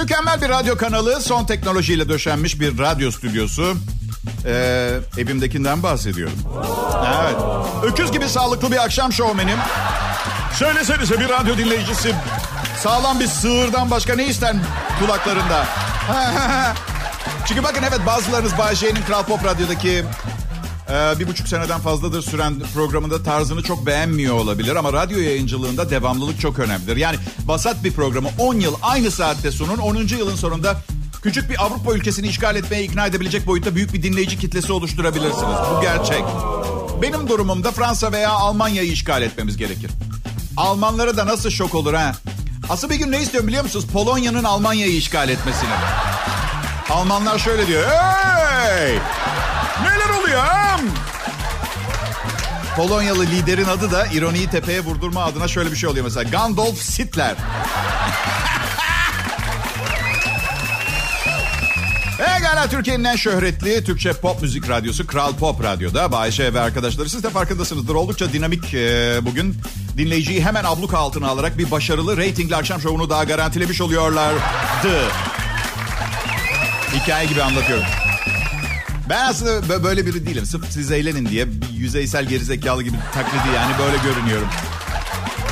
Mükemmel bir radyo kanalı, son teknolojiyle döşenmiş bir radyo stüdyosu. Ee, evimdekinden bahsediyorum. Evet. Öküz gibi sağlıklı bir akşam şovmenim. Söylesenize bir radyo dinleyicisi sağlam bir sığırdan başka ne ister kulaklarında? Çünkü bakın evet bazılarınız Bay J'nin Kral Pop Radyo'daki bir buçuk seneden fazladır süren programında tarzını çok beğenmiyor olabilir. Ama radyo yayıncılığında devamlılık çok önemlidir. Yani basat bir programı 10 yıl aynı saatte sunun. 10. yılın sonunda küçük bir Avrupa ülkesini işgal etmeye ikna edebilecek boyutta büyük bir dinleyici kitlesi oluşturabilirsiniz. Bu gerçek. Benim durumumda Fransa veya Almanya'yı işgal etmemiz gerekir. Almanlara da nasıl şok olur ha? Asıl bir gün ne istiyorum biliyor musunuz? Polonya'nın Almanya'yı işgal etmesini. Almanlar şöyle diyor. Hey! Oluyor? Polonyalı liderin adı da ironiyi tepeye vurdurma adına şöyle bir şey oluyor mesela. Gandalf Sitler. Egala Türkiye'nin en şöhretli Türkçe pop müzik radyosu Kral Pop Radyo'da. Bayşe ve arkadaşları siz de farkındasınızdır. Oldukça dinamik e, bugün. Dinleyiciyi hemen abluka altına alarak bir başarılı reytingli akşam şovunu daha garantilemiş oluyorlardı. Hikaye gibi anlatıyorum. Ben aslında böyle biri değilim. Sırf siz eğlenin diye yüzeysel gerizekalı gibi taklidi yani böyle görünüyorum.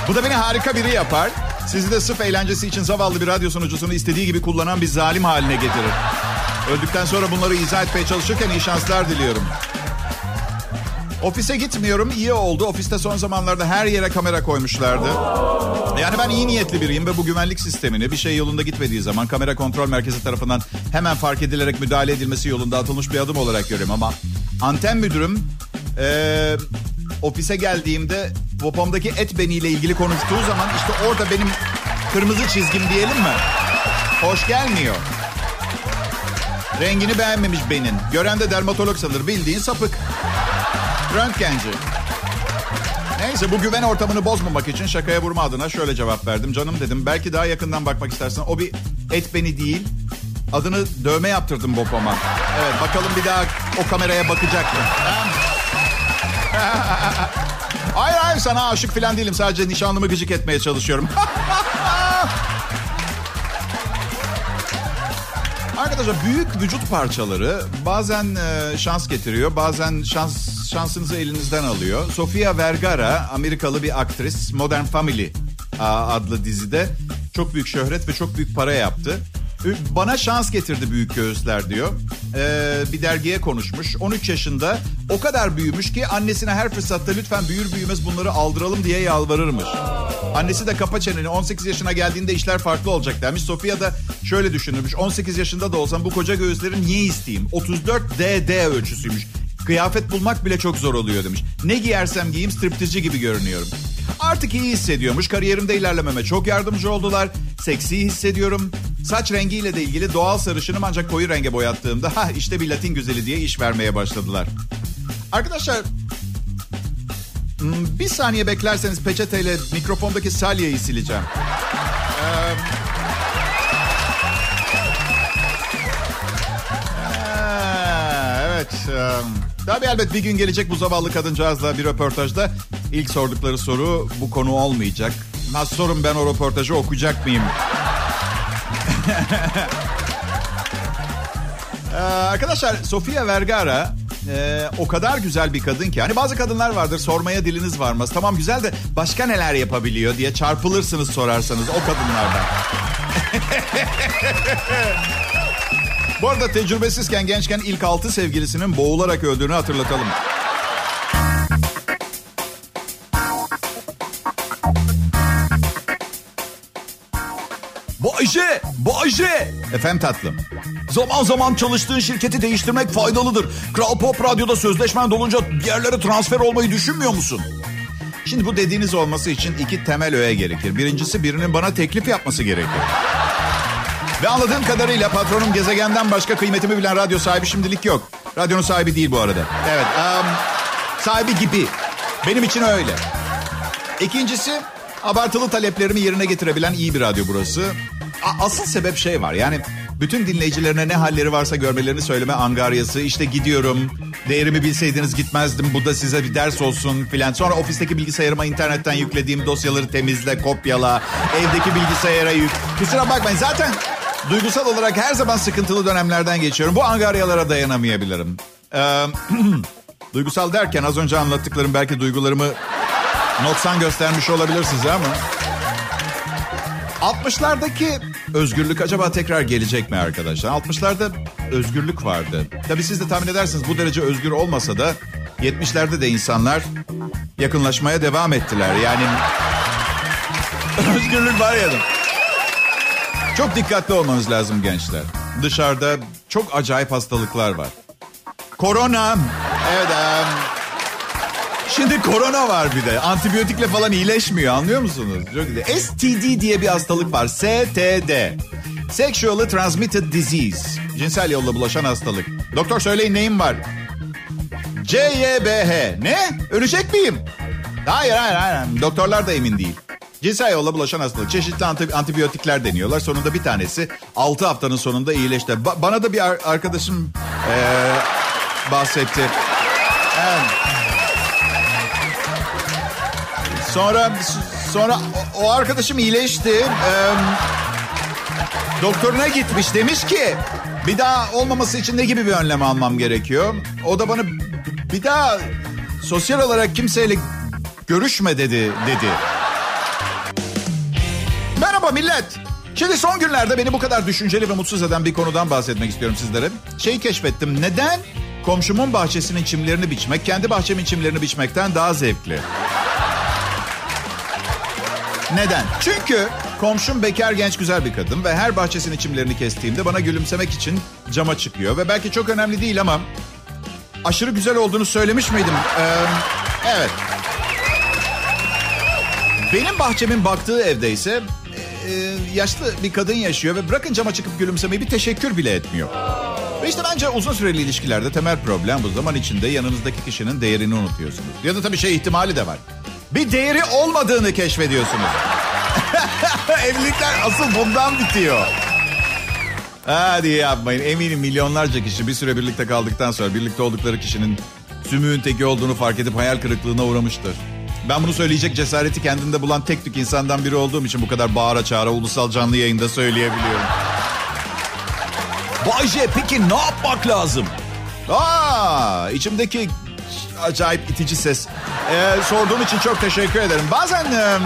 Bu da beni harika biri yapar. Sizi de sırf eğlencesi için zavallı bir radyo sunucusunu istediği gibi kullanan bir zalim haline getirir. Öldükten sonra bunları izah etmeye çalışırken iyi şanslar diliyorum. Ofise gitmiyorum iyi oldu. Ofiste son zamanlarda her yere kamera koymuşlardı. Yani ben iyi niyetli biriyim ve bu güvenlik sistemini bir şey yolunda gitmediği zaman kamera kontrol merkezi tarafından hemen fark edilerek müdahale edilmesi yolunda atılmış bir adım olarak görüyorum. Ama anten müdürüm ee, ofise geldiğimde popomdaki et beniyle ilgili konuştuğu zaman işte orada benim kırmızı çizgim diyelim mi? Hoş gelmiyor. Rengini beğenmemiş benim. Gören de dermatolog sanır. Bildiğin sapık. Röntgenci. Neyse bu güven ortamını bozmamak için şakaya vurma adına şöyle cevap verdim. Canım dedim belki daha yakından bakmak istersen. O bir et beni değil. Adını dövme yaptırdım popoma. Evet bakalım bir daha o kameraya bakacak mı? hayır hayır sana aşık falan değilim. Sadece nişanlımı gıcık etmeye çalışıyorum. Arkadaşlar büyük vücut parçaları bazen e, şans getiriyor, bazen şans şansınızı elinizden alıyor. Sofia Vergara, Amerikalı bir aktris, Modern Family adlı dizide çok büyük şöhret ve çok büyük para yaptı. Bana şans getirdi büyük göğüsler diyor. Ee, bir dergiye konuşmuş. 13 yaşında o kadar büyümüş ki annesine her fırsatta lütfen büyür büyümez bunları aldıralım diye yalvarırmış. Annesi de kapa çeneni 18 yaşına geldiğinde işler farklı olacak demiş. Sofia da şöyle düşünürmüş. 18 yaşında da olsam bu koca göğüsleri niye isteyeyim? 34 DD ölçüsüymüş. Kıyafet bulmak bile çok zor oluyor demiş. Ne giyersem giyeyim striptizci gibi görünüyorum. Artık iyi hissediyormuş. Kariyerimde ilerlememe çok yardımcı oldular. Seksi hissediyorum. Saç rengiyle de ilgili doğal sarışınım ancak koyu renge boyattığımda ha işte bir Latin güzeli diye iş vermeye başladılar. Arkadaşlar hmm, bir saniye beklerseniz peçeteyle mikrofondaki salyayı sileceğim. Ee, evet. Tabii elbet bir gün gelecek bu zavallı kadıncağızla bir röportajda ilk sordukları soru bu konu olmayacak. Nasıl sorun ben o röportajı okuyacak mıyım? ee, arkadaşlar Sofia Vergara e, o kadar güzel bir kadın ki. Hani bazı kadınlar vardır sormaya diliniz varmaz. Tamam güzel de başka neler yapabiliyor diye çarpılırsınız sorarsanız o kadınlardan. Bu arada tecrübesizken gençken ilk altı sevgilisinin boğularak öldüğünü hatırlatalım. Bayce, Bayce. Efendim tatlım. Zaman zaman çalıştığın şirketi değiştirmek faydalıdır. Kral Pop Radyo'da sözleşmen dolunca yerlere transfer olmayı düşünmüyor musun? Şimdi bu dediğiniz olması için iki temel öğe gerekir. Birincisi birinin bana teklif yapması gerekir. Ve anladığım kadarıyla patronum gezegenden başka kıymetimi bilen radyo sahibi şimdilik yok. Radyonun sahibi değil bu arada. Evet, um, sahibi gibi. Benim için öyle. İkincisi, abartılı taleplerimi yerine getirebilen iyi bir radyo burası. A- asıl sebep şey var yani bütün dinleyicilerine ne halleri varsa görmelerini söyleme angaryası. İşte gidiyorum, değerimi bilseydiniz gitmezdim, bu da size bir ders olsun filan. Sonra ofisteki bilgisayarıma internetten yüklediğim dosyaları temizle, kopyala, evdeki bilgisayara yük. Kusura bakmayın zaten Duygusal olarak her zaman sıkıntılı dönemlerden geçiyorum. Bu angaryalara dayanamayabilirim. Ee, duygusal derken az önce anlattıklarım belki duygularımı notsan göstermiş olabilir size ama... 60'lardaki özgürlük acaba tekrar gelecek mi arkadaşlar? 60'larda özgürlük vardı. Tabii siz de tahmin edersiniz bu derece özgür olmasa da 70'lerde de insanlar yakınlaşmaya devam ettiler. Yani özgürlük var ya da. Çok dikkatli olmanız lazım gençler. Dışarıda çok acayip hastalıklar var. Korona. Evet. Şimdi korona var bir de. Antibiyotikle falan iyileşmiyor anlıyor musunuz? Çok STD diye bir hastalık var. STD. Sexually Transmitted Disease. Cinsel yolla bulaşan hastalık. Doktor söyleyin neyim var? CYBH. Ne? Ölecek miyim? Hayır hayır hayır. Doktorlar da emin değil. Cinsel yolla bulaşan hastalık. Çeşitli antibiyotikler deniyorlar. Sonunda bir tanesi 6 haftanın sonunda iyileşti. Ba- bana da bir ar- arkadaşım ee, bahsetti. Evet. Sonra sonra o, arkadaşım iyileşti. Ee, doktoruna gitmiş. Demiş ki bir daha olmaması için ne gibi bir önlem almam gerekiyor? O da bana bir daha sosyal olarak kimseyle görüşme dedi dedi. Merhaba millet. Şimdi son günlerde beni bu kadar düşünceli ve mutsuz eden bir konudan bahsetmek istiyorum sizlere. Şeyi keşfettim. Neden komşumun bahçesinin çimlerini biçmek kendi bahçemin çimlerini biçmekten daha zevkli? Neden? Çünkü komşum bekar genç güzel bir kadın ve her bahçesinin çimlerini kestiğimde bana gülümsemek için cama çıkıyor. Ve belki çok önemli değil ama aşırı güzel olduğunu söylemiş miydim? Ee, evet. Benim bahçemin baktığı evde ise yaşlı bir kadın yaşıyor ve bırakın cama çıkıp gülümsemeyi bir teşekkür bile etmiyor. Ve işte bence uzun süreli ilişkilerde temel problem bu zaman içinde yanınızdaki kişinin değerini unutuyorsunuz. Ya da tabii şey ihtimali de var. Bir değeri olmadığını keşfediyorsunuz. Evlilikler asıl bundan bitiyor. Hadi yapmayın. Eminim milyonlarca kişi bir süre birlikte kaldıktan sonra birlikte oldukları kişinin sümüğün teki olduğunu fark edip hayal kırıklığına uğramıştır. Ben bunu söyleyecek cesareti kendinde bulan tek tük insandan biri olduğum için bu kadar bağıra çağıra ulusal canlı yayında söyleyebiliyorum. Bayce peki ne yapmak lazım? Aa, içimdeki acayip itici ses. Ee, sorduğun için çok teşekkür ederim. Bazen e,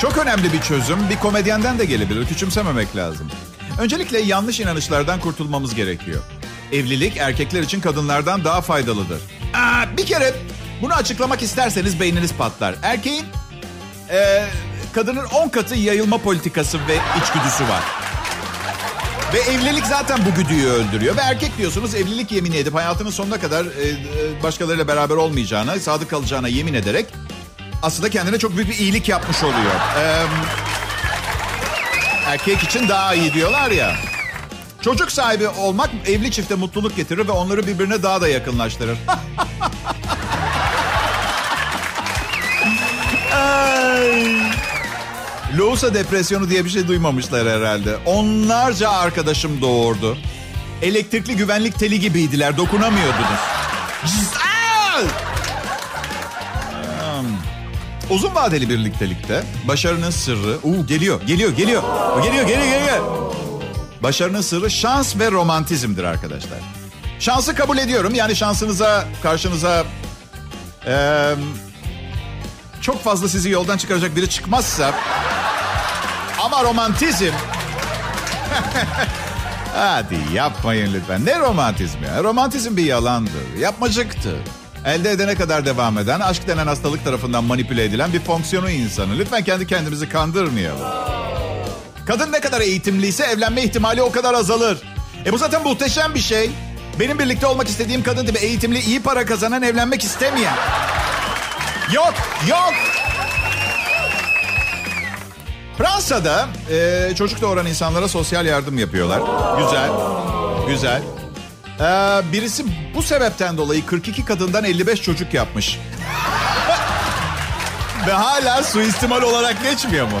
çok önemli bir çözüm bir komedyenden de gelebilir. Küçümsememek lazım. Öncelikle yanlış inanışlardan kurtulmamız gerekiyor. Evlilik erkekler için kadınlardan daha faydalıdır. Aa, bir kere bunu açıklamak isterseniz beyniniz patlar. Erkeğin e, kadının 10 katı yayılma politikası ve içgüdüsü var. Ve evlilik zaten bu güdüyü öldürüyor. Ve erkek diyorsunuz evlilik yemini edip hayatının sonuna kadar e, e, başkalarıyla beraber olmayacağına, sadık kalacağına yemin ederek aslında kendine çok büyük bir iyilik yapmış oluyor. Ee, erkek için daha iyi diyorlar ya. Çocuk sahibi olmak evli çifte mutluluk getirir ve onları birbirine daha da yakınlaştırır. Ay. Loğusa depresyonu diye bir şey duymamışlar herhalde. Onlarca arkadaşım doğurdu. Elektrikli güvenlik teli gibiydiler. Dokunamıyordunuz. Uzun vadeli birliktelikte başarının sırrı... Uu, geliyor, geliyor, geliyor. Geliyor, geliyor, geliyor. Başarının sırrı şans ve romantizmdir arkadaşlar. Şansı kabul ediyorum. Yani şansınıza, karşınıza... Ee, çok fazla sizi yoldan çıkaracak biri çıkmazsa... Ama romantizm... Hadi yapmayın lütfen. Ne romantizmi ya? Romantizm bir yalandır. Yapmacıktır. Elde edene kadar devam eden, aşk denen hastalık tarafından manipüle edilen bir fonksiyonu insanı. Lütfen kendi kendimizi kandırmayalım. Kadın ne kadar eğitimliyse evlenme ihtimali o kadar azalır. E bu zaten muhteşem bir şey. Benim birlikte olmak istediğim kadın gibi eğitimli, iyi para kazanan, evlenmek istemeyen. Yok, yok. Fransa'da e, çocuk doğuran insanlara sosyal yardım yapıyorlar. Güzel, güzel. Ee, birisi bu sebepten dolayı 42 kadından 55 çocuk yapmış. Ve hala suistimal olarak geçmiyor mu?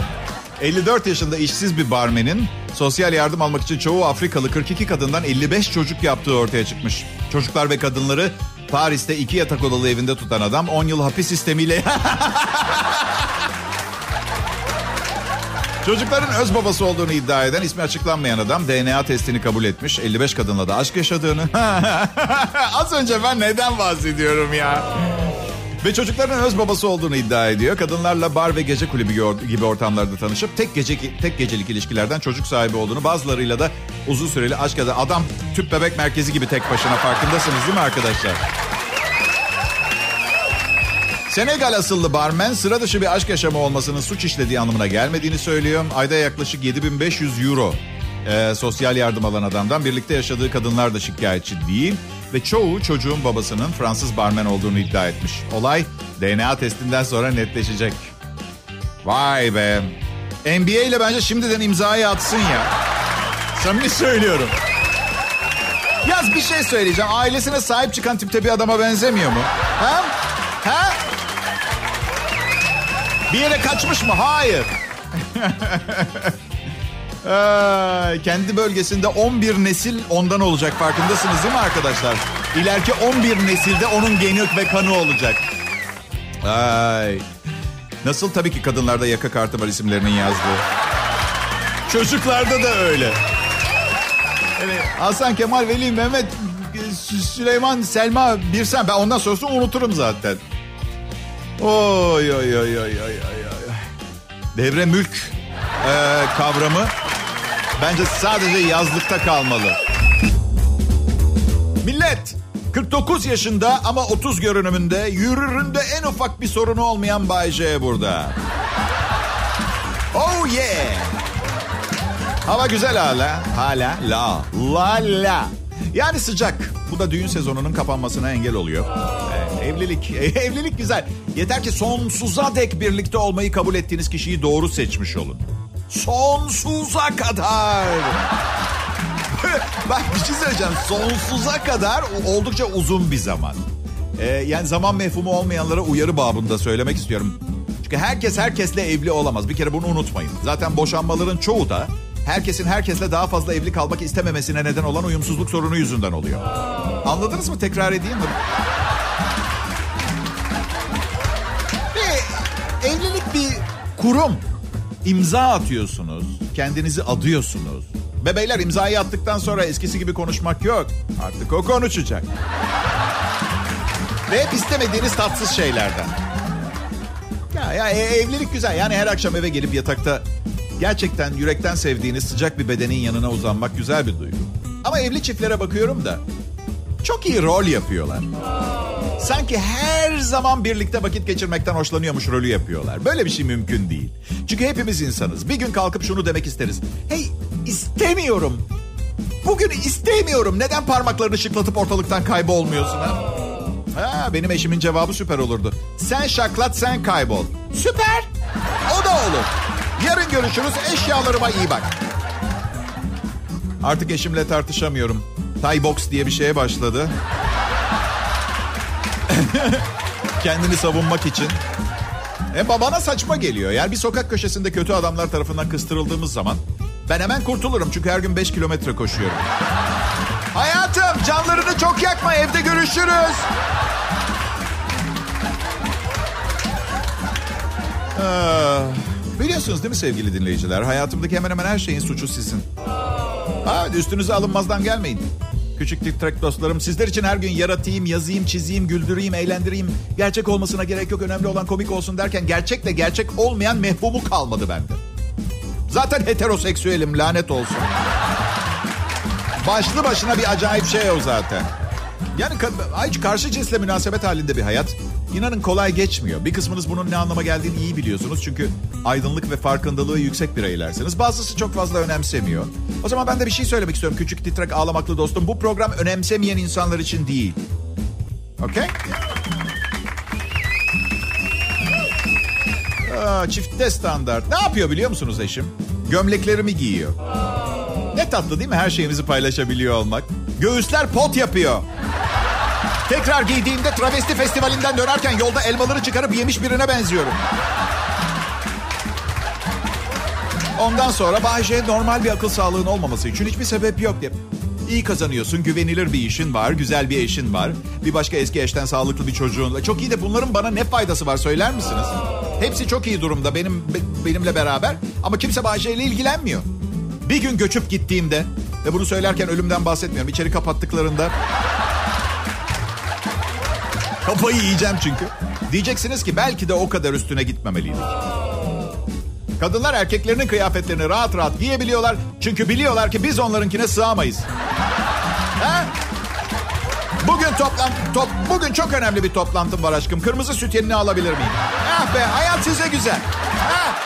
54 yaşında işsiz bir barmenin sosyal yardım almak için çoğu Afrikalı 42 kadından 55 çocuk yaptığı ortaya çıkmış. Çocuklar ve kadınları Paris'te iki yatak odalı evinde tutan adam 10 yıl hapis sistemiyle... Çocukların öz babası olduğunu iddia eden ismi açıklanmayan adam DNA testini kabul etmiş. 55 kadınla da aşk yaşadığını. Az önce ben neden bahsediyorum ya? Ve çocukların öz babası olduğunu iddia ediyor. Kadınlarla bar ve gece kulübü gibi ortamlarda tanışıp tek gece tek gecelik ilişkilerden çocuk sahibi olduğunu, bazılarıyla da uzun süreli aşk ya da adam tüp bebek merkezi gibi tek başına farkındasınız değil mi arkadaşlar? Senegal asıllı barmen sıra dışı bir aşk yaşamı olmasının suç işlediği anlamına gelmediğini söylüyor. Ayda yaklaşık 7500 euro e, sosyal yardım alan adamdan birlikte yaşadığı kadınlar da şikayetçi değil. Ve çoğu çocuğun babasının Fransız barmen olduğunu iddia etmiş. Olay DNA testinden sonra netleşecek. Vay be. NBA ile bence şimdiden imzayı atsın ya. Samimi söylüyorum. Yaz bir şey söyleyeceğim. Ailesine sahip çıkan tipte bir adama benzemiyor mu? Ha? Ha? Bir yere kaçmış mı? Hayır. Kendi bölgesinde 11 nesil ondan olacak farkındasınız değil mi arkadaşlar? İleriki 11 nesilde onun geni ve kanı olacak. Ay. Nasıl tabii ki kadınlarda yaka kartı var isimlerinin yazdığı. Çocuklarda da öyle. Evet, Hasan Kemal Veli Mehmet Süleyman Selma Birsen ben ondan sonrasını unuturum zaten. Oy oy oy oy oy oy. Devre mülk e, kavramı bence sadece yazlıkta kalmalı. Millet 49 yaşında ama 30 görünümünde yürüründe en ufak bir sorunu olmayan Bay J burada. Oh yeah. Hava güzel hala. Hala la. La la. Yani sıcak. Bu da düğün sezonunun kapanmasına engel oluyor. Ee, evlilik. evlilik güzel. Yeter ki sonsuza dek birlikte olmayı kabul ettiğiniz kişiyi doğru seçmiş olun. Sonsuza kadar. Bak bir şey söyleyeceğim. Sonsuza kadar oldukça uzun bir zaman. Ee, yani zaman mefhumu olmayanlara uyarı babında söylemek istiyorum. Çünkü herkes herkesle evli olamaz. Bir kere bunu unutmayın. Zaten boşanmaların çoğu da herkesin herkesle daha fazla evli kalmak istememesine neden olan uyumsuzluk sorunu yüzünden oluyor. Anladınız mı? Tekrar edeyim mi? Ve evlilik bir kurum. İmza atıyorsunuz. Kendinizi adıyorsunuz. Bebeyler imzayı attıktan sonra eskisi gibi konuşmak yok. Artık o konuşacak. Ve hep istemediğiniz tatsız şeylerden. Ya, ya evlilik güzel. Yani her akşam eve gelip yatakta gerçekten yürekten sevdiğiniz sıcak bir bedenin yanına uzanmak güzel bir duygu. Ama evli çiftlere bakıyorum da çok iyi rol yapıyorlar. Sanki her zaman birlikte vakit geçirmekten hoşlanıyormuş rolü yapıyorlar. Böyle bir şey mümkün değil. Çünkü hepimiz insanız. Bir gün kalkıp şunu demek isteriz. Hey istemiyorum. Bugün istemiyorum. Neden parmaklarını şıklatıp ortalıktan kaybolmuyorsun ha? Ha, benim eşimin cevabı süper olurdu. Sen şaklat sen kaybol. Süper. O da olur. Yarın görüşürüz. Eşyalarıma iyi bak. Artık eşimle tartışamıyorum. Thai box diye bir şeye başladı. Kendini savunmak için. E babana saçma geliyor. Yani bir sokak köşesinde kötü adamlar tarafından kıstırıldığımız zaman ben hemen kurtulurum. Çünkü her gün 5 kilometre koşuyorum. Hayatım canlarını çok yakma evde görüşürüz. Ee, biliyorsunuz değil mi sevgili dinleyiciler? Hayatımdaki hemen hemen her şeyin suçu sizin. Ha, üstünüze alınmazdan gelmeyin. Küçük titrek dostlarım sizler için her gün yaratayım, yazayım, çizeyim, güldüreyim, eğlendireyim. Gerçek olmasına gerek yok. Önemli olan komik olsun derken gerçekle gerçek olmayan mefhumu kalmadı bende. Zaten heteroseksüelim lanet olsun. Başlı başına bir acayip şey o zaten. Yani hiç karşı cinsle münasebet halinde bir hayat. İnanın kolay geçmiyor. Bir kısmınız bunun ne anlama geldiğini iyi biliyorsunuz. Çünkü aydınlık ve farkındalığı yüksek bireylersiniz. Bazısı çok fazla önemsemiyor. O zaman ben de bir şey söylemek istiyorum. Küçük titrek ağlamaklı dostum. Bu program önemsemeyen insanlar için değil. Okey? çifte standart. Ne yapıyor biliyor musunuz eşim? Gömleklerimi giyiyor. Ne tatlı değil mi her şeyimizi paylaşabiliyor olmak? Göğüsler pot yapıyor. Tekrar giydiğimde travesti festivalinden dönerken yolda elmaları çıkarıp yemiş birine benziyorum. Ondan sonra Bayce normal bir akıl sağlığın olmaması için hiçbir sebep yok diye. İyi kazanıyorsun, güvenilir bir işin var, güzel bir eşin var. Bir başka eski eşten sağlıklı bir çocuğun var. Çok iyi de bunların bana ne faydası var söyler misiniz? Hepsi çok iyi durumda benim benimle beraber ama kimse Bayce ile ilgilenmiyor. Bir gün göçüp gittiğimde ve bunu söylerken ölümden bahsetmiyorum. İçeri kapattıklarında kafayı yiyeceğim çünkü. Diyeceksiniz ki belki de o kadar üstüne gitmemeliydik. Kadınlar erkeklerinin kıyafetlerini rahat rahat giyebiliyorlar. Çünkü biliyorlar ki biz onlarınkine sığamayız. Ha? Bugün toplan top bugün çok önemli bir toplantım var aşkım. Kırmızı sütyenini alabilir miyim? Ah be hayat size güzel. Ha?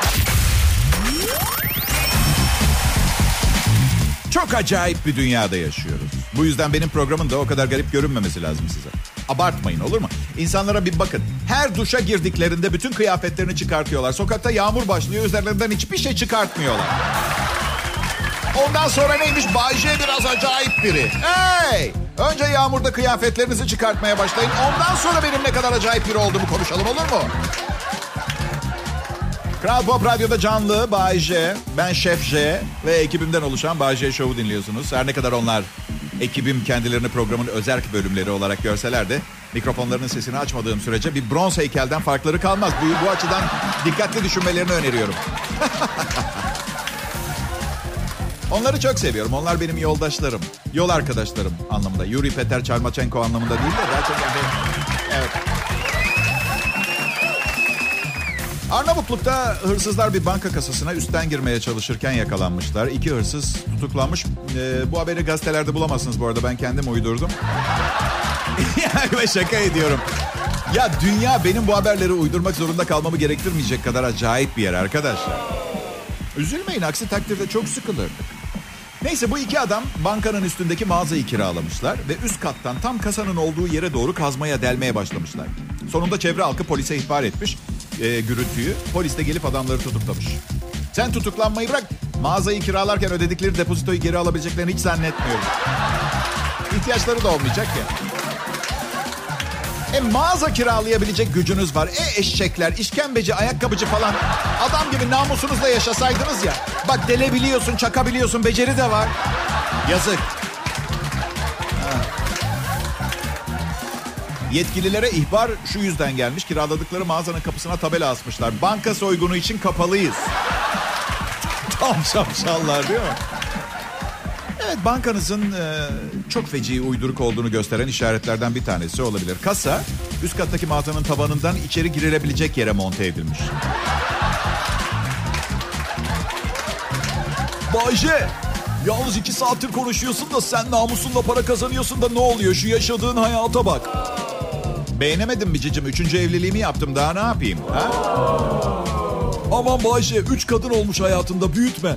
Çok acayip bir dünyada yaşıyoruz. Bu yüzden benim programın da o kadar garip görünmemesi lazım size. Abartmayın olur mu? İnsanlara bir bakın. Her duşa girdiklerinde bütün kıyafetlerini çıkartıyorlar. Sokakta yağmur başlıyor üzerlerinden hiçbir şey çıkartmıyorlar. Ondan sonra neymiş? Bayce biraz acayip biri. Hey! Önce yağmurda kıyafetlerinizi çıkartmaya başlayın. Ondan sonra benim ne kadar acayip biri olduğumu konuşalım olur mu? Kral Pop Radyo'da canlı Bay J, ben Şef J ve ekibimden oluşan Bay J Show'u dinliyorsunuz. Her ne kadar onlar ekibim kendilerini programın özerk bölümleri olarak görseler de mikrofonlarının sesini açmadığım sürece bir bronz heykelden farkları kalmaz. Bu, bu açıdan dikkatli düşünmelerini öneriyorum. Onları çok seviyorum. Onlar benim yoldaşlarım. Yol arkadaşlarım anlamında. Yuri Peter Çarmachenko anlamında değil de daha çok. Evet. Arnavutluk'ta hırsızlar bir banka kasasına üstten girmeye çalışırken yakalanmışlar. İki hırsız tutuklanmış. Ee, bu haberi gazetelerde bulamazsınız bu arada. Ben kendim uydurdum. Şaka ediyorum. Ya dünya benim bu haberleri uydurmak zorunda kalmamı gerektirmeyecek kadar acayip bir yer arkadaşlar. Üzülmeyin aksi takdirde çok sıkılırdık. Neyse bu iki adam bankanın üstündeki mağazayı kiralamışlar ve üst kattan tam kasanın olduğu yere doğru kazmaya delmeye başlamışlar. Sonunda çevre halkı polise ihbar etmiş e, gürültüyü. Polis de gelip adamları tutuklamış. Sen tutuklanmayı bırak mağazayı kiralarken ödedikleri depozitoyu geri alabileceklerini hiç zannetmiyorum. İhtiyaçları da olmayacak ya. E mağaza kiralayabilecek gücünüz var. E eşekler, işkembeci, ayakkabıcı falan. Adam gibi namusunuzla yaşasaydınız ya. Bak delebiliyorsun, çakabiliyorsun, beceri de var. Yazık. Yetkililere ihbar şu yüzden gelmiş. Kiraladıkları mağazanın kapısına tabela asmışlar. Banka soygunu için kapalıyız. Tam şapşallar değil mi? Evet bankanızın e, çok feci uyduruk olduğunu gösteren işaretlerden bir tanesi olabilir. Kasa üst kattaki mağazanın tabanından içeri girilebilecek yere monte edilmiş. Bayce, yalnız iki saattir konuşuyorsun da sen namusunla para kazanıyorsun da ne oluyor? Şu yaşadığın hayata bak. Beğenemedim mi cicim? Üçüncü evliliğimi yaptım daha ne yapayım? Ha? Aman Bayce, üç kadın olmuş hayatında büyütme.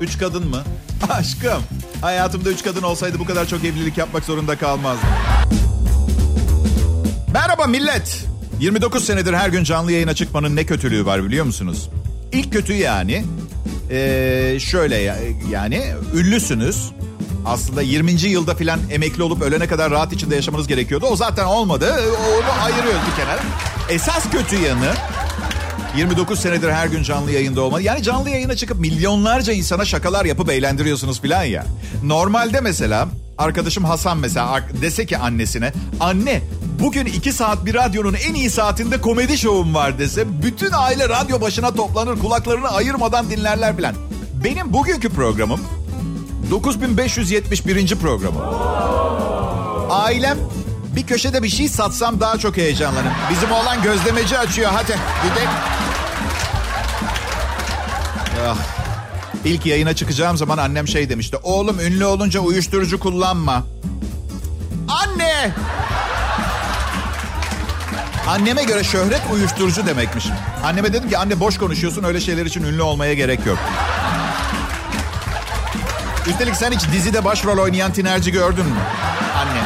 Üç kadın mı? Aşkım, hayatımda üç kadın olsaydı bu kadar çok evlilik yapmak zorunda kalmazdım. Merhaba millet. 29 senedir her gün canlı yayına çıkmanın ne kötülüğü var biliyor musunuz? İlk kötü yani ee, şöyle yani ünlüsünüz. Aslında 20. yılda filan emekli olup ölene kadar rahat içinde yaşamanız gerekiyordu. O zaten olmadı. Onu ayırıyoruz bir kenara. Esas kötü yanı 29 senedir her gün canlı yayında olmalı. Yani canlı yayına çıkıp milyonlarca insana şakalar yapıp eğlendiriyorsunuz filan ya. Normalde mesela arkadaşım Hasan mesela dese ki annesine anne bugün iki saat bir radyonun en iyi saatinde komedi şovum var dese bütün aile radyo başına toplanır kulaklarını ayırmadan dinlerler filan. Benim bugünkü programım 9571. programım. Ailem bir köşede bir şey satsam daha çok heyecanlanırım. Bizim oğlan gözlemeci açıyor hadi gidelim. Ah. İlk yayına çıkacağım zaman annem şey demişti. Oğlum ünlü olunca uyuşturucu kullanma. Anne! Anneme göre şöhret uyuşturucu demekmiş. Anneme dedim ki anne boş konuşuyorsun öyle şeyler için ünlü olmaya gerek yok. Üstelik sen hiç dizide başrol oynayan tinerci gördün mü? Anne.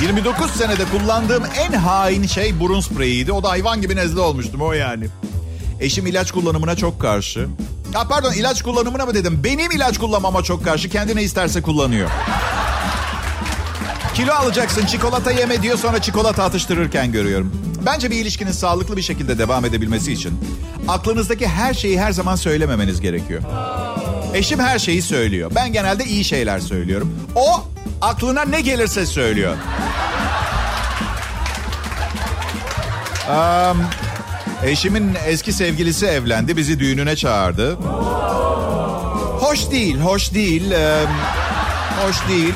29 senede kullandığım en hain şey burun spreyiydi. O da hayvan gibi nezle olmuştum o yani. Eşim ilaç kullanımına çok karşı. Ya pardon ilaç kullanımına mı dedim? Benim ilaç kullanmama çok karşı. Kendi ne isterse kullanıyor. Kilo alacaksın çikolata yeme diyor sonra çikolata atıştırırken görüyorum. Bence bir ilişkinin sağlıklı bir şekilde devam edebilmesi için aklınızdaki her şeyi her zaman söylememeniz gerekiyor. Eşim her şeyi söylüyor. Ben genelde iyi şeyler söylüyorum. O aklına ne gelirse söylüyor. Um, eşimin eski sevgilisi evlendi. Bizi düğününe çağırdı. Hoş değil, hoş değil. Um, hoş değil.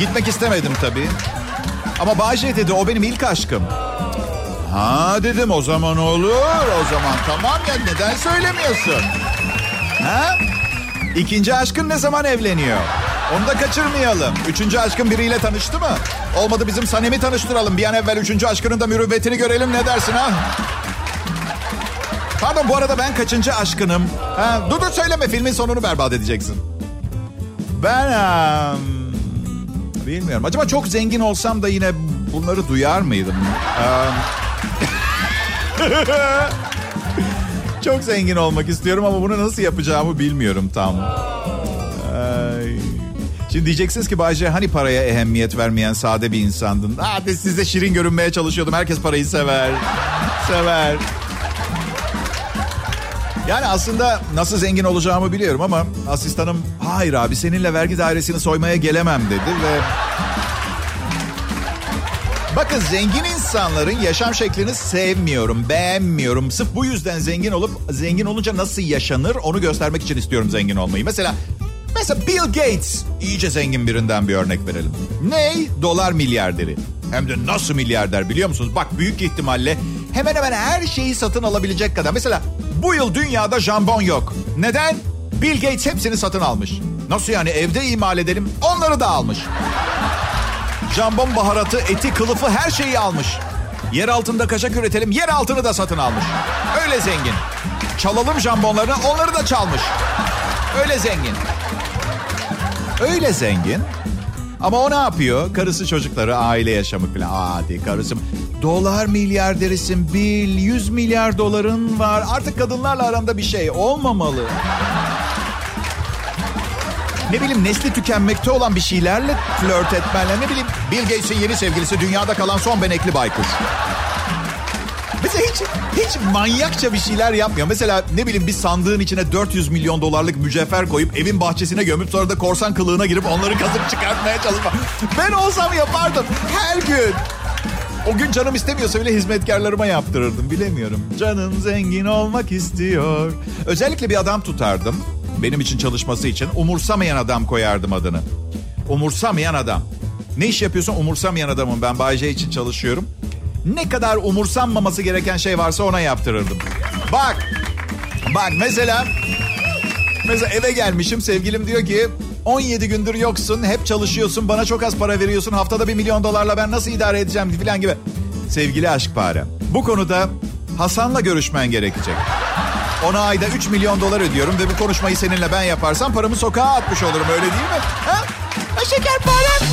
Gitmek istemedim tabii. Ama Bayce dedi o benim ilk aşkım. Ha dedim o zaman olur. O zaman tamam ya neden söylemiyorsun? Ha? İkinci aşkın ne zaman evleniyor? Onu da kaçırmayalım. Üçüncü aşkın biriyle tanıştı mı? Olmadı bizim Sanem'i tanıştıralım. Bir an evvel üçüncü aşkının da mürüvvetini görelim ne dersin ha? Pardon bu arada ben kaçıncı aşkınım? Ha, dur dur söyleme filmin sonunu berbat edeceksin. Ben um, bilmiyorum. Acaba çok zengin olsam da yine bunları duyar mıydım? Um, çok zengin olmak istiyorum ama bunu nasıl yapacağımı bilmiyorum tam. Ay. Şimdi diyeceksiniz ki Bayce hani paraya ehemmiyet vermeyen sade bir insandın. Hadi size şirin görünmeye çalışıyordum. Herkes parayı sever. Sever. Yani aslında nasıl zengin olacağımı biliyorum ama asistanım hayır abi seninle vergi dairesini soymaya gelemem dedi ve Bakın zengin insanların yaşam şeklini sevmiyorum, beğenmiyorum. Sırf bu yüzden zengin olup zengin olunca nasıl yaşanır onu göstermek için istiyorum zengin olmayı. Mesela mesela Bill Gates iyice zengin birinden bir örnek verelim. Ney? Dolar milyarderi. Hem de nasıl milyarder biliyor musunuz? Bak büyük ihtimalle hemen hemen her şeyi satın alabilecek kadar. Mesela bu yıl dünyada jambon yok. Neden? Bill Gates hepsini satın almış. Nasıl yani evde imal edelim? Onları da almış. Jambon baharatı, eti, kılıfı her şeyi almış. Yer altında kaşak üretelim, yer altını da satın almış. Öyle zengin. Çalalım jambonlarını, onları da çalmış. Öyle zengin. Öyle zengin. Ama o ne yapıyor? Karısı çocukları, aile yaşamı falan. Hadi karısı. Dolar milyarderisin Bill. 100 milyar doların var. Artık kadınlarla aranda bir şey olmamalı. Ne bileyim nesli tükenmekte olan bir şeylerle flört etmenle. Ne bileyim Bill Gates'in yeni sevgilisi dünyada kalan son benekli baykuş. Mesela hiç, hiç manyakça bir şeyler yapmıyor. Mesela ne bileyim bir sandığın içine 400 milyon dolarlık mücevher koyup evin bahçesine gömüp sonra da korsan kılığına girip onları kazıp çıkartmaya çalışma. Ben olsam yapardım her gün. O gün canım istemiyorsa bile hizmetkarlarıma yaptırırdım bilemiyorum. Canım zengin olmak istiyor. Özellikle bir adam tutardım. Benim için çalışması için umursamayan adam koyardım adını. Umursamayan adam. Ne iş yapıyorsun umursamayan adamım ben Bay J için çalışıyorum. Ne kadar umursanmaması gereken şey varsa ona yaptırırdım. Bak. Bak mesela. Mesela eve gelmişim sevgilim diyor ki 17 gündür yoksun hep çalışıyorsun bana çok az para veriyorsun haftada bir milyon dolarla ben nasıl idare edeceğim falan gibi. Sevgili aşk parem bu konuda Hasan'la görüşmen gerekecek. Ona ayda 3 milyon dolar ödüyorum ve bu konuşmayı seninle ben yaparsam paramı sokağa atmış olurum öyle değil mi? Ha? ha şeker parem.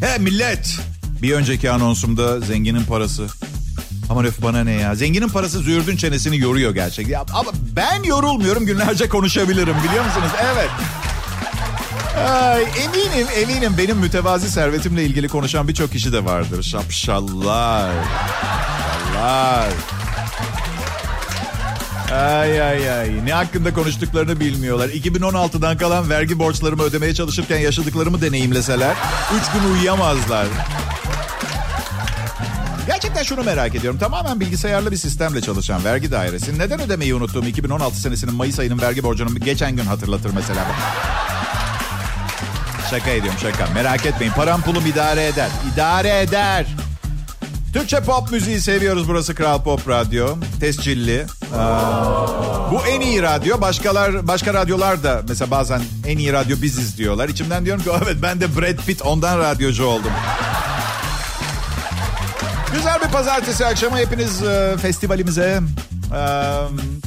He millet. Bir önceki anonsumda zenginin parası. Aman öf bana ne ya. Zenginin parası züğürdün çenesini yoruyor gerçekten. Ya, ama ben yorulmuyorum günlerce konuşabilirim biliyor musunuz? Evet. Ay, eminim eminim benim mütevazi servetimle ilgili konuşan birçok kişi de vardır. Şapşallar. Şapşallar. Ay ay ay. Ne hakkında konuştuklarını bilmiyorlar. 2016'dan kalan vergi borçlarımı ödemeye çalışırken yaşadıklarımı deneyimleseler... ...üç gün uyuyamazlar. Gerçekten şunu merak ediyorum. Tamamen bilgisayarlı bir sistemle çalışan vergi dairesi... ...neden ödemeyi unuttuğum 2016 senesinin Mayıs ayının vergi borcunu geçen gün hatırlatır mesela. Şaka ediyorum şaka. Merak etmeyin. Param pulum idare eder. İdare eder. Türkçe pop müziği seviyoruz. Burası Kral Pop Radyo. Tescilli. Aa, bu en iyi radyo. Başkalar başka radyolar da mesela bazen en iyi radyo biziz diyorlar. İçimden diyorum ki evet ben de Brad Pitt ondan radyocu oldum. Güzel bir pazartesi akşamı hepiniz e, festivalimize e,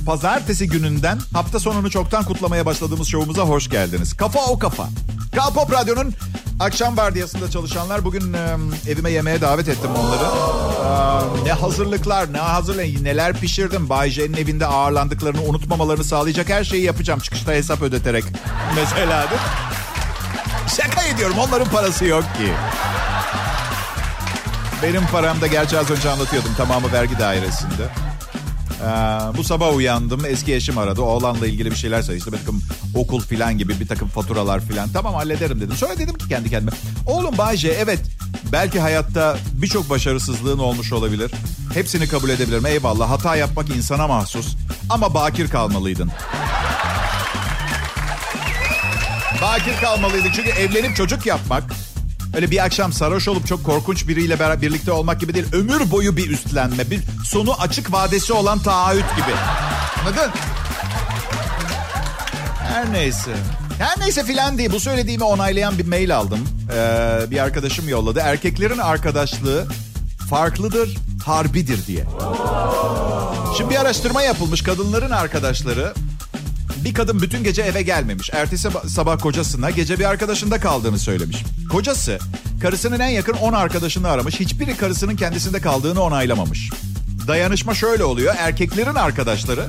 pazartesi gününden hafta sonunu çoktan kutlamaya başladığımız şovumuza hoş geldiniz. Kafa o kafa. Kral Pop Radyo'nun akşam vardiyasında çalışanlar bugün e, evime yemeğe davet ettim onları. E, ne hazırlıklar, ne hazırlayın, neler pişirdim. Bay J'nin evinde ağırlandıklarını unutmamalarını sağlayacak her şeyi yapacağım. Çıkışta hesap ödeterek mesela. Şaka ediyorum onların parası yok ki. Benim param da gerçi az önce anlatıyordum tamamı vergi dairesinde. Ee, bu sabah uyandım. Eski eşim aradı. Oğlanla ilgili bir şeyler söyledi. İşte bir takım okul filan gibi bir takım faturalar filan. Tamam hallederim dedim. Sonra dedim ki kendi kendime. Oğlum Bayce evet Belki hayatta birçok başarısızlığın olmuş olabilir. Hepsini kabul edebilirim. Eyvallah hata yapmak insana mahsus. Ama bakir kalmalıydın. bakir kalmalıydın. Çünkü evlenip çocuk yapmak öyle bir akşam sarhoş olup çok korkunç biriyle beraber birlikte olmak gibi değil. Ömür boyu bir üstlenme. Bir sonu açık vadesi olan taahhüt gibi. Anladın? Her neyse. Her neyse filan değil. Bu söylediğimi onaylayan bir mail aldım. Ee, bir arkadaşım yolladı. Erkeklerin arkadaşlığı farklıdır, harbidir diye. Şimdi bir araştırma yapılmış. Kadınların arkadaşları bir kadın bütün gece eve gelmemiş. Ertesi sabah kocasına gece bir arkadaşında kaldığını söylemiş. Kocası karısının en yakın 10 arkadaşını aramış. Hiçbiri karısının kendisinde kaldığını onaylamamış. Dayanışma şöyle oluyor. Erkeklerin arkadaşları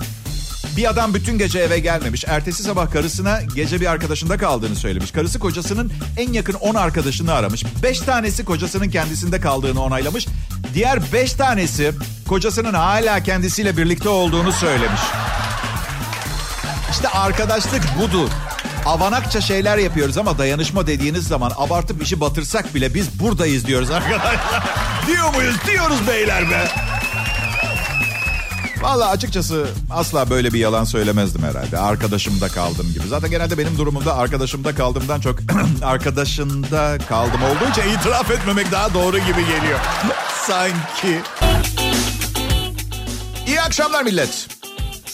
bir adam bütün gece eve gelmemiş. Ertesi sabah karısına gece bir arkadaşında kaldığını söylemiş. Karısı kocasının en yakın 10 arkadaşını aramış. 5 tanesi kocasının kendisinde kaldığını onaylamış. Diğer 5 tanesi kocasının hala kendisiyle birlikte olduğunu söylemiş. İşte arkadaşlık budur. Avanakça şeyler yapıyoruz ama dayanışma dediğiniz zaman abartıp işi batırsak bile biz buradayız diyoruz arkadaşlar. Diyor muyuz? Diyoruz beyler be. Valla açıkçası asla böyle bir yalan söylemezdim herhalde. Arkadaşımda kaldım gibi. Zaten genelde benim durumumda arkadaşımda kaldığımdan çok arkadaşında kaldım olduğu için itiraf etmemek daha doğru gibi geliyor. Sanki. İyi akşamlar millet.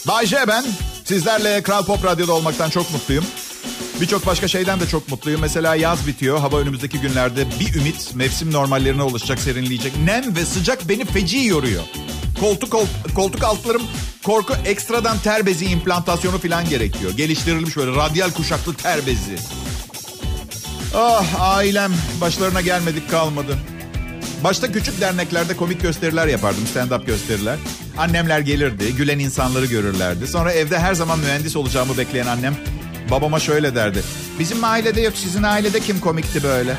Bay J ben. Sizlerle Kral Pop Radyo'da olmaktan çok mutluyum. Birçok başka şeyden de çok mutluyum. Mesela yaz bitiyor. Hava önümüzdeki günlerde bir ümit mevsim normallerine ulaşacak, serinleyecek. Nem ve sıcak beni feci yoruyor. Koltuk koltuk altlarım korku ekstradan ter bezi implantasyonu falan gerekiyor. Geliştirilmiş böyle radyal kuşaklı ter bezi. Ah ailem başlarına gelmedik kalmadı. Başta küçük derneklerde komik gösteriler yapardım, stand-up gösteriler. Annemler gelirdi, gülen insanları görürlerdi. Sonra evde her zaman mühendis olacağımı bekleyen annem babama şöyle derdi. Bizim ailede yok, sizin ailede kim komikti böyle?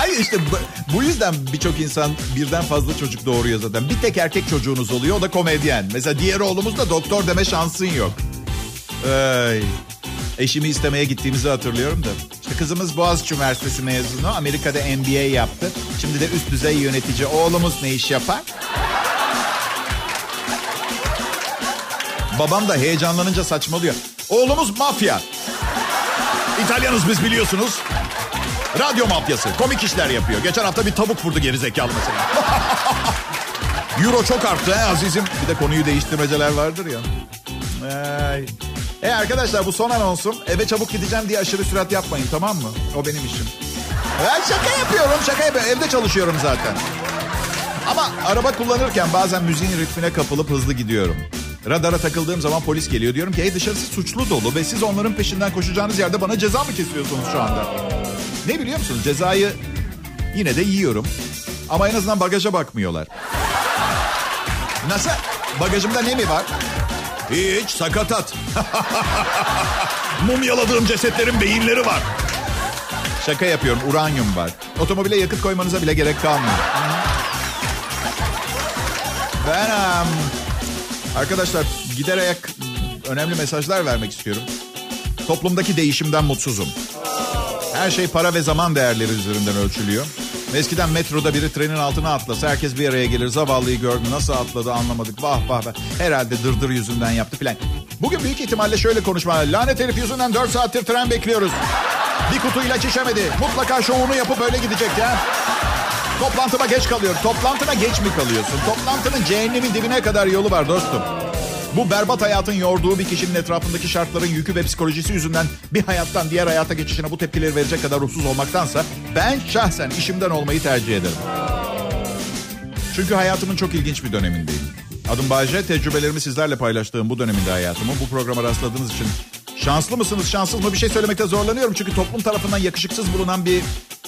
Ay işte bu, bu yüzden birçok insan birden fazla çocuk doğuruyor zaten. Bir tek erkek çocuğunuz oluyor o da komedyen. Mesela diğer oğlumuz da doktor deme şansın yok. Ay. Eşimi istemeye gittiğimizi hatırlıyorum da. İşte kızımız Boğaziçi Üniversitesi mezunu. Amerika'da MBA yaptı. Şimdi de üst düzey yönetici. Oğlumuz ne iş yapar? Babam da heyecanlanınca saçmalıyor. Oğlumuz mafya. İtalyanız biz biliyorsunuz. Radyo mafyası. Komik işler yapıyor. Geçen hafta bir tavuk vurdu geri zekalı mesela. Euro çok arttı he azizim. Bir de konuyu değiştirmeceler vardır ya. Ay. E arkadaşlar bu son anonsum. Eve çabuk gideceğim diye aşırı sürat yapmayın tamam mı? O benim işim. Ben şaka yapıyorum şaka yapıyorum. Evde çalışıyorum zaten. Ama araba kullanırken bazen müziğin ritmine kapılıp hızlı gidiyorum. Radara takıldığım zaman polis geliyor. Diyorum ki hey dışarısı suçlu dolu ve siz onların peşinden koşacağınız yerde bana ceza mı kesiyorsunuz şu anda? Ne biliyor musunuz? Cezayı yine de yiyorum. Ama en azından bagaja bakmıyorlar. Nasıl? Bagajımda ne mi var? Hiç sakatat. Mumyaladığım cesetlerin beyinleri var. Şaka yapıyorum. Uranyum var. Otomobile yakıt koymanıza bile gerek kalmıyor. Ben um, arkadaşlar gider ayak önemli mesajlar vermek istiyorum. Toplumdaki değişimden mutsuzum. Her şey para ve zaman değerleri üzerinden ölçülüyor. Eskiden metroda biri trenin altına atlasa herkes bir araya gelir. Zavallıyı gördü nasıl atladı anlamadık. Vah vah vah. Herhalde dırdır yüzünden yaptı filan. Bugün büyük ihtimalle şöyle konuşmalar. Lanet herif yüzünden 4 saattir tren bekliyoruz. Bir kutu ilaç içemedi. Mutlaka şovunu yapıp öyle gidecek ya. Toplantıma geç kalıyor. Toplantına geç mi kalıyorsun? Toplantının cehennemin dibine kadar yolu var dostum. Bu berbat hayatın yorduğu bir kişinin etrafındaki şartların yükü ve psikolojisi yüzünden bir hayattan diğer hayata geçişine bu tepkileri verecek kadar ruhsuz olmaktansa ben şahsen işimden olmayı tercih ederim. Çünkü hayatımın çok ilginç bir dönemindeyim. Adım Bayce, tecrübelerimi sizlerle paylaştığım bu döneminde hayatımın bu programa rastladığınız için şanslı mısınız, şanssız mı bir şey söylemekte zorlanıyorum. Çünkü toplum tarafından yakışıksız bulunan bir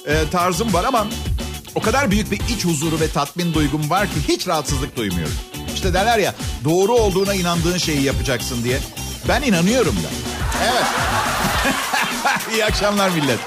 e, tarzım var ama o kadar büyük bir iç huzuru ve tatmin duygum var ki hiç rahatsızlık duymuyorum. İşte derler ya doğru olduğuna inandığın şeyi yapacaksın diye. Ben inanıyorum da. Evet. İyi akşamlar millet.